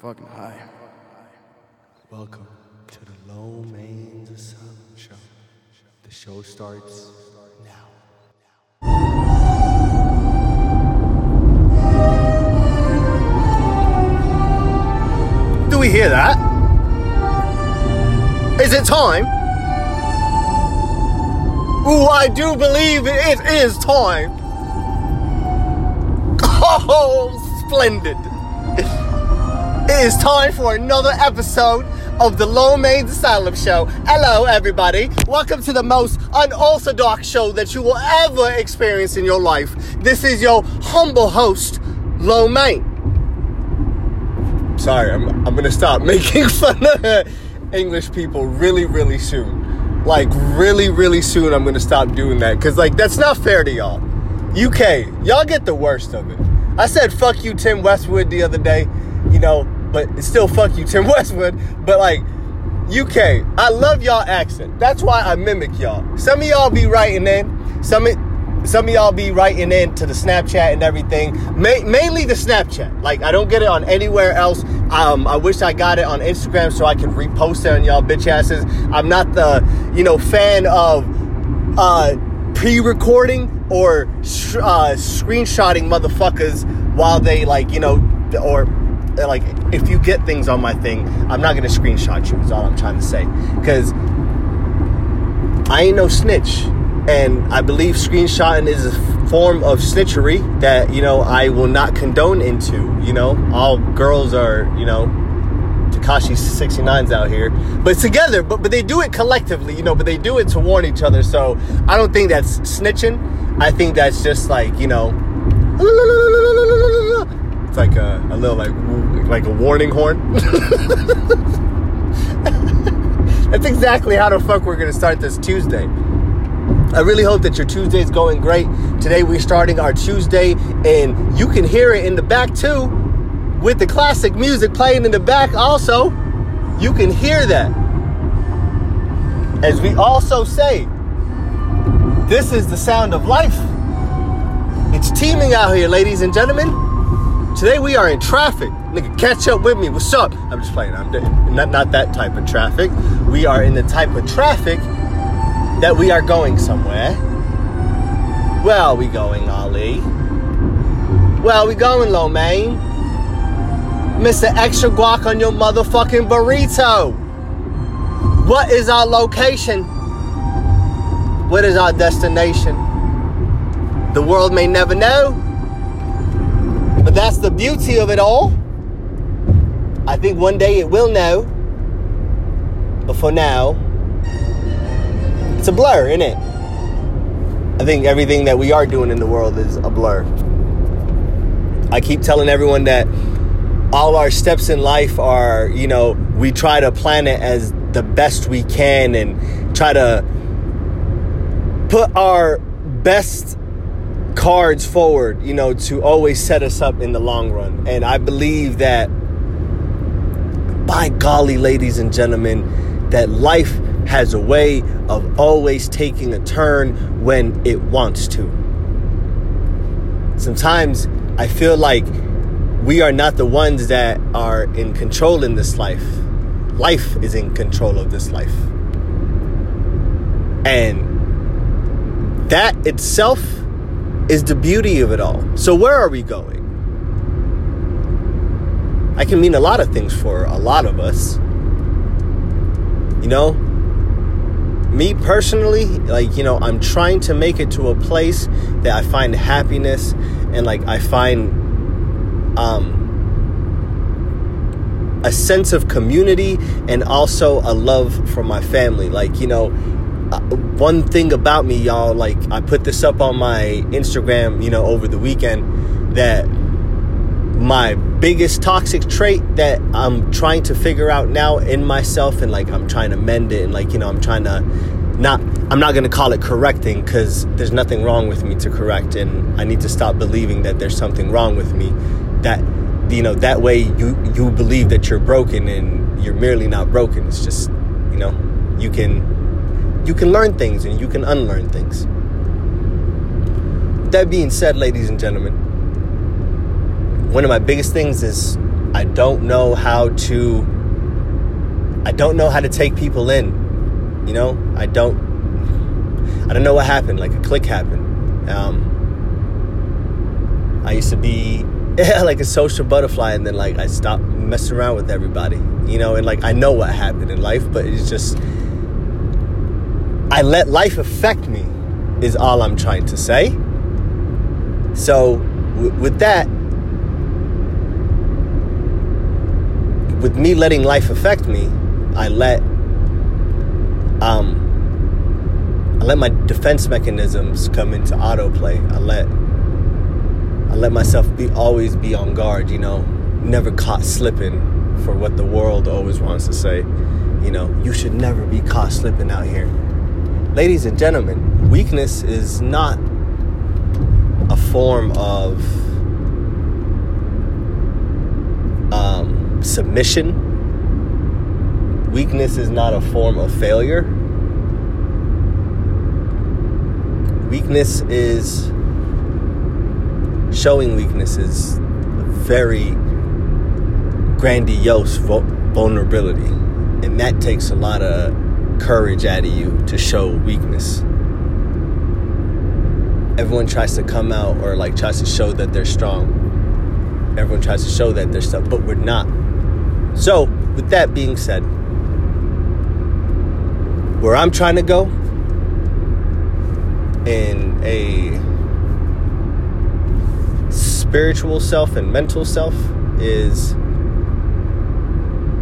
fucking high. Welcome to the Low Mains Asylum Show. The show starts now. Do we hear that? Is it time? Ooh, I do believe it is time. Oh, splendid. It is time for another episode of the Low Mains Asylum Show. Hello, everybody. Welcome to the most unorthodox show that you will ever experience in your life. This is your humble host, Low Main. Sorry, I'm, I'm gonna stop making fun of English people really, really soon. Like, really, really soon, I'm gonna stop doing that. Cause, like, that's not fair to y'all. UK, y'all get the worst of it. I said fuck you, Tim Westwood, the other day, you know, but it's still fuck you, Tim Westwood. But, like, UK, I love y'all accent. That's why I mimic y'all. Some of y'all be writing in, some some of y'all be writing in to the Snapchat and everything. Ma- mainly the Snapchat. Like I don't get it on anywhere else. Um, I wish I got it on Instagram so I can repost it on y'all bitch asses. I'm not the you know fan of uh, pre-recording or sh- uh, screenshotting motherfuckers while they like you know or Uh, like if you get things on my thing, I'm not gonna screenshot you. Is all I'm trying to say because I ain't no snitch. And I believe screenshotting is a form of snitchery that, you know, I will not condone into. You know, all girls are, you know, Tekashi 69's out here. But together, but, but they do it collectively, you know, but they do it to warn each other. So I don't think that's snitching. I think that's just like, you know, it's like a, a little like like a warning horn. That's exactly how the fuck we're gonna start this Tuesday. I really hope that your Tuesday is going great. Today we're starting our Tuesday, and you can hear it in the back too, with the classic music playing in the back. Also, you can hear that. As we also say, this is the sound of life. It's teeming out here, ladies and gentlemen. Today we are in traffic. Nigga, catch up with me. What's up? I'm just playing. I'm not, not that type of traffic. We are in the type of traffic that we are going somewhere. Where are we going, Ali? Where are we going, Lo Main? Mr. Extra Guac on your motherfucking burrito. What is our location? What is our destination? The world may never know. But that's the beauty of it all. I think one day it will know. But for now, it's a blur, isn't it? I think everything that we are doing in the world is a blur. I keep telling everyone that all our steps in life are, you know, we try to plan it as the best we can and try to put our best cards forward, you know, to always set us up in the long run. And I believe that, by golly, ladies and gentlemen, that life has a way of always taking a turn when it wants to. Sometimes I feel like we are not the ones that are in control in this life. Life is in control of this life. And that itself is the beauty of it all. So, where are we going? I can mean a lot of things for a lot of us. You know, me personally, like, you know, I'm trying to make it to a place that I find happiness and, like, I find um, a sense of community and also a love for my family. Like, you know, Uh, one thing about me, y'all, like I put this up on my Instagram, you know, over the weekend that my biggest toxic trait that I'm trying to figure out now in myself and like I'm trying to mend it and like, you know, I'm trying to not I'm not going to call it correcting cuz there's nothing wrong with me to correct and I need to stop believing that there's something wrong with me that you know, that way you you believe that you're broken and you're merely not broken. It's just, you know, you can you can learn things and you can unlearn things. That being said, ladies and gentlemen, one of my biggest things is I don't know how to I don't know how to take people in. You know, I don't I don't know what happened. Like a click happened. Um, I used to be yeah, like a social butterfly, and then like I stopped messing around with everybody. You know, and like I know what happened in life, but it's just I let life affect me. Is all I'm trying to say. So w- with that, with me letting life affect me, I let um I let my defense mechanisms come into autoplay. I let I let myself be always be on guard, you know, never caught slipping for what the world always wants to say. You know, you should never be caught slipping out here. Ladies and gentlemen, weakness is not a form of um, submission. Weakness is not a form of failure. Weakness is showing weakness is very grandiose vulnerability, and that takes a lot of courage out of you to show weakness. Everyone tries to come out or like tries to show that they're strong. Everyone tries to show that they're stuff, but we're not. So, with that being said, where I'm trying to go in a spiritual self and mental self is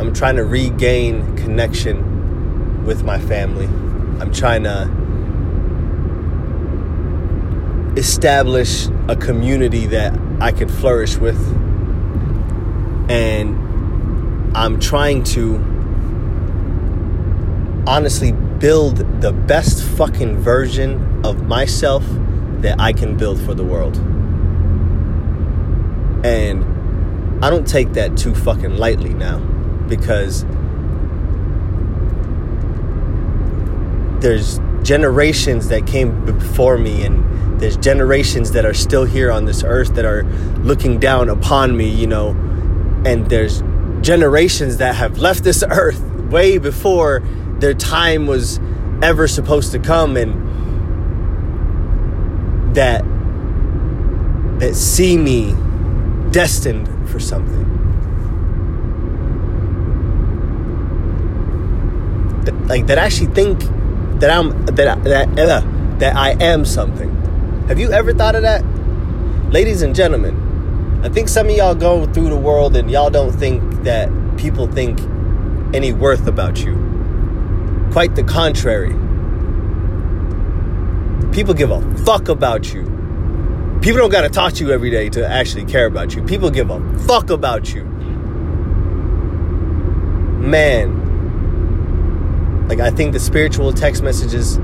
I'm trying to regain connection with my family. I'm trying to establish a community that I can flourish with. And I'm trying to honestly build the best fucking version of myself that I can build for the world. And I don't take that too fucking lightly now because there's generations that came before me and there's generations that are still here on this earth that are looking down upon me, you know, and there's generations that have left this earth way before their time was ever supposed to come and that that see me destined for something. Like that actually think that I'm that that uh, that I am something have you ever thought of that ladies and gentlemen I think some of y'all go through the world and y'all don't think that people think any worth about you Quite the contrary. People give a fuck about you. People don't gotta talk to you every day to actually care about you. People give a fuck about you. Man. Like, I think the spiritual text messages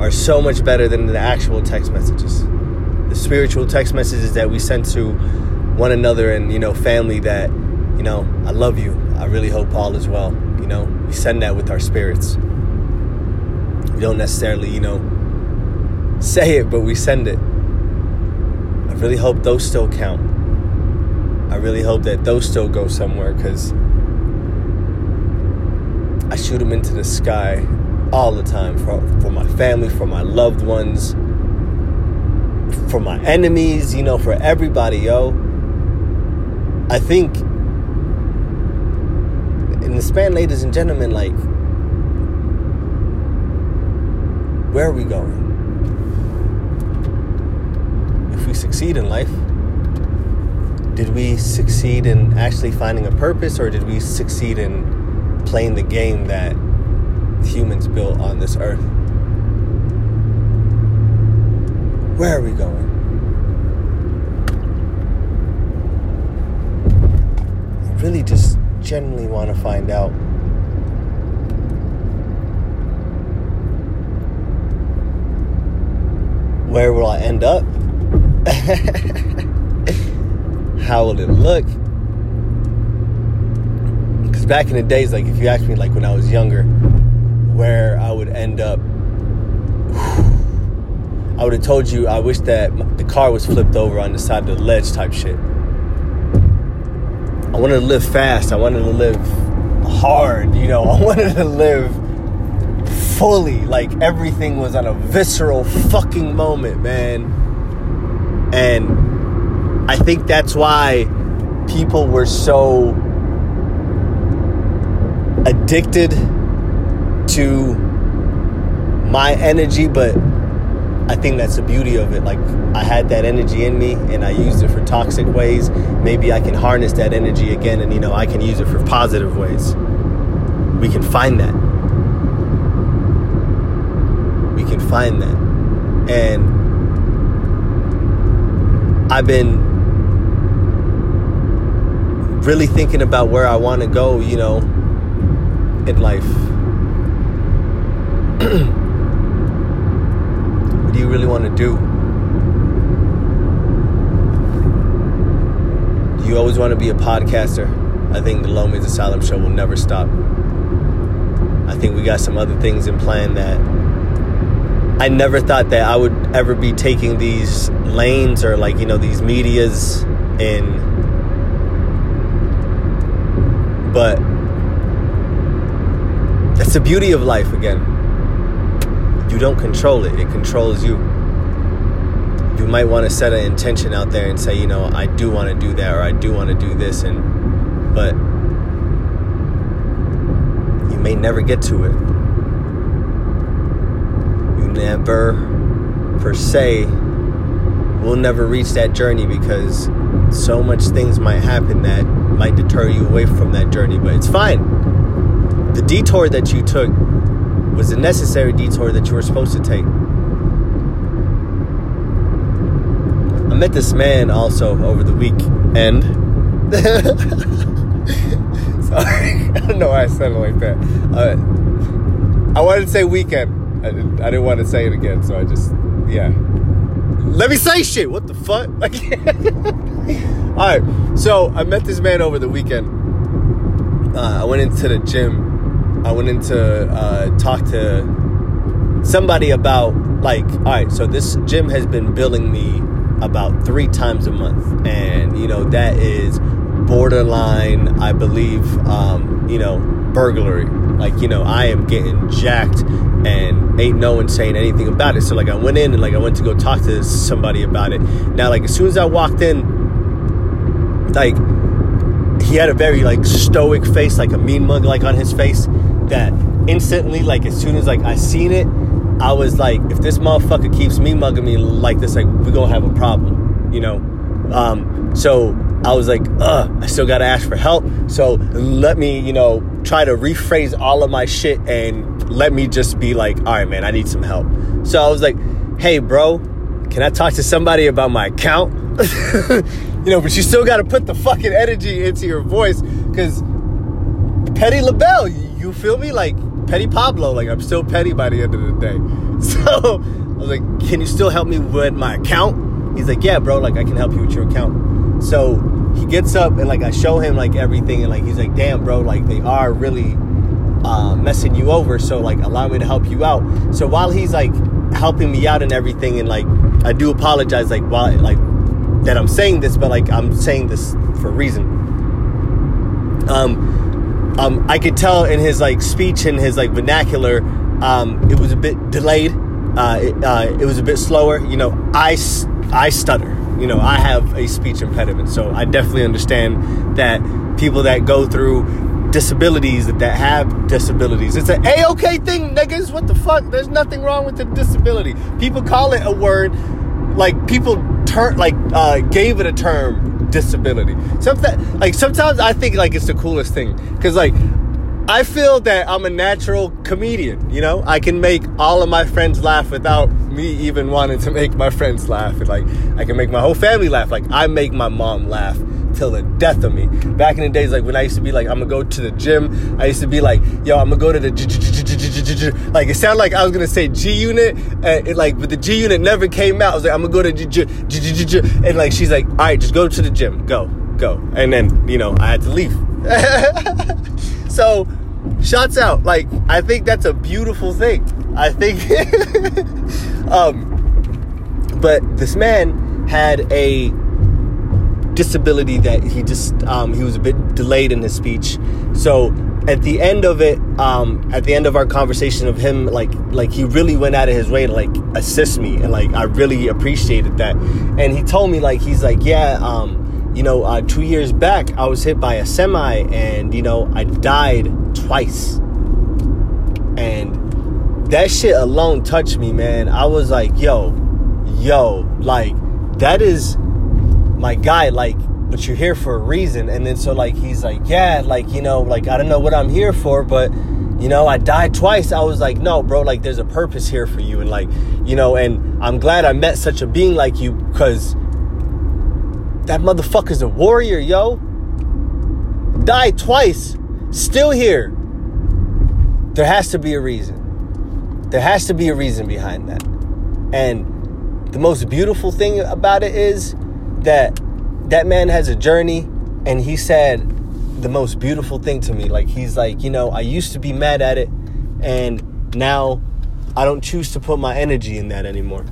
are so much better than the actual text messages. The spiritual text messages that we send to one another and, you know, family that, you know, I love you. I really hope all is well. You know, we send that with our spirits. We don't necessarily, you know, say it, but we send it. I really hope those still count. I really hope that those still go somewhere because I shoot them into the sky all the time for, for my family, for my loved ones, for my enemies, you know, for everybody, yo. I think in the span, ladies and gentlemen, like, where are we going? If we succeed in life, did we succeed in actually finding a purpose or did we succeed in playing the game that humans built on this earth? Where are we going? I really just genuinely want to find out where will I end up? How will it look? Back in the days, like if you asked me, like when I was younger, where I would end up, I would have told you I wish that the car was flipped over on the side of the ledge type shit. I wanted to live fast. I wanted to live hard. You know, I wanted to live fully. Like everyth't was on a visceral fucking moment, man. And I think that's why people were so addicted to my energy, but I think that's the beauty of it. Like I had that energy in me and I used it for toxic ways. Maybe I can harness that energy again and you know, I can use it for positive ways. We can find that. We can find that. And I've been really thinking about where I want to go, you know, in life. what do you really want to do? Do you always want to be a podcaster? I think the Low Asylum show will never stop. I think we got some other things in plan that I never thought that I would ever be taking these lanes or like, you know, these medias in but that's the beauty of life again. You don't control it, it controls you. You might want to set an intention out there and say, you know, I do want to do that or I do want to do this and but you may never get to it. You never per se will never reach that journey because so much things might happen that might deter you away from that journey, but it's fine. The detour that you took was a necessary detour that you were supposed to take. I met this man also over the weekend. Sorry, I don't know why I said it like that. Uh, I wanted to say weekend. I didn't, I didn't want to say it again, so I just, yeah. Let me say shit. What the fuck? All right. So I met this man over the weekend. Uh, I went into the gym. I went into uh, talk to somebody about like, all right. So this gym has been billing me about three times a month, and you know that is borderline. I believe, um, you know, burglary. Like, you know, I am getting jacked and ain't no one saying anything about it. So like I went in and like I went to go talk to somebody about it. Now like as soon as I walked in, like he had a very like stoic face, like a mean mug like on his face that instantly like as soon as like I seen it, I was like, if this motherfucker keeps me mugging me like this, like we're gonna have a problem, you know? Um, so I was like, uh, I still gotta ask for help. So let me, you know, try to rephrase all of my shit and let me just be like, all right, man, I need some help. So I was like, hey, bro, can I talk to somebody about my account? you know, but you still gotta put the fucking energy into your voice because Petty LaBelle, you feel me? Like Petty Pablo, like I'm still petty by the end of the day. So I was like, can you still help me with my account? He's like, yeah, bro, like I can help you with your account. So he gets up and like I show him like everything and like he's like, damn, bro, like they are really uh, messing you over. So like allow me to help you out. So while he's like helping me out and everything, and like I do apologize, like while like that I'm saying this, but like I'm saying this for a reason. Um, um, I could tell in his like speech and his like vernacular, um, it was a bit delayed. Uh, it, uh, it was a bit slower. You know, I I stutter. You know, I have a speech impediment, so I definitely understand that people that go through disabilities that, that have disabilities. It's an a-okay thing, niggas. What the fuck? There's nothing wrong with the disability. People call it a word like people turn like uh, gave it a term disability. Sometimes like sometimes I think like it's the coolest thing because like I feel that I'm a natural comedian. You know, I can make all of my friends laugh without me even wanting to make my friends laugh. And like I can make my whole family laugh. Like I make my mom laugh till the death of me. Back in the days, like when I used to be like, I'm gonna go to the gym. I used to be like, yo, I'm gonna go to the like. It sounded like I was gonna say G Unit, and like, but the G Unit never came out. I was like, I'm gonna go to G and like she's like, all right, just go to the gym, go, go, and then you know I had to leave. so, shots out. Like I think that's a beautiful thing. I think, um, but this man had a disability that he just um, he was a bit delayed in his speech. So at the end of it, um, at the end of our conversation of him, like like he really went out of his way to like assist me, and like I really appreciated that. And he told me like he's like yeah. Um, you know, uh, two years back, I was hit by a semi, and you know, I died twice. And that shit alone touched me, man. I was like, yo, yo, like, that is my guy, like, but you're here for a reason. And then so, like, he's like, yeah, like, you know, like, I don't know what I'm here for, but, you know, I died twice. I was like, no, bro, like, there's a purpose here for you. And, like, you know, and I'm glad I met such a being like you because that motherfucker's a warrior, yo. Died twice, still here. There has to be a reason. There has to be a reason behind that. And the most beautiful thing about it is that that man has a journey and he said the most beautiful thing to me. Like he's like, you know, I used to be mad at it and now I don't choose to put my energy in that anymore.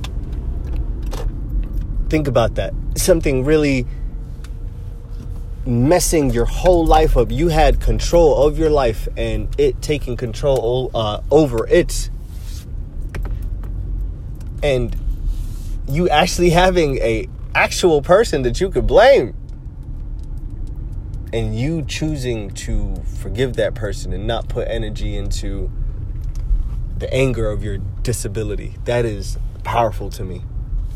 Think about that. Something really messing your whole life up. You had control of your life and it taking control uh, over it. And you actually having a actual person that you could blame. And you choosing to forgive that person and not put energy into the anger of your disability. That is powerful to me.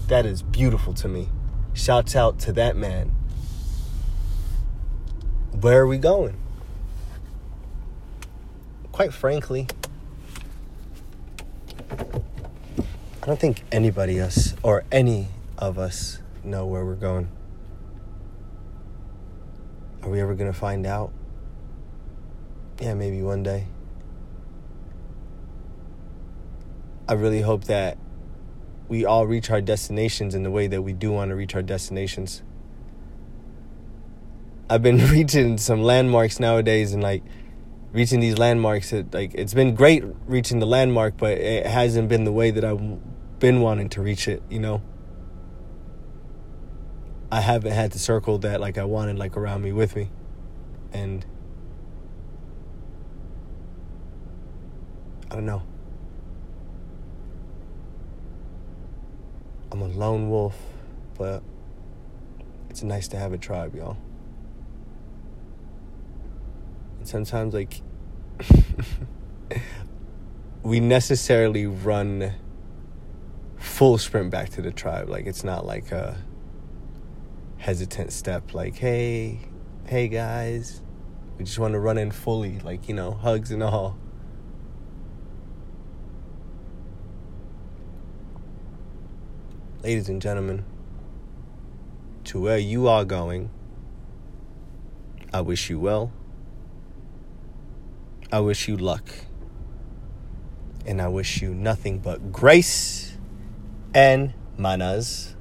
That is beautiful to me. Shouts out to that man. Where are we going? Quite frankly, I don't think anybody else or any of us know where we're going. Are we ever going to find out? Yeah, maybe one day. I really hope that we all reach our destinations in the way that we do want to reach our destinations. I've been reaching some landmarks nowadays and like reaching these landmarks it, like it's been great reaching the landmark but it hasn't been the way that I've been wanting to reach it, you know. I haven't had the circle that like I wanted like around me with me. And I don't know. I'm a lone wolf, but it's nice to have a tribe, y'all. And sometimes, like, we necessarily run full sprint back to the tribe. Like, it's not like a hesitant step, like, hey, hey guys. We just want to run in fully, like, you know, hugs and all. ladies and gentlemen, to where you are going, I wish you well. I wish you luck. And I wish you nothing but grace and manas.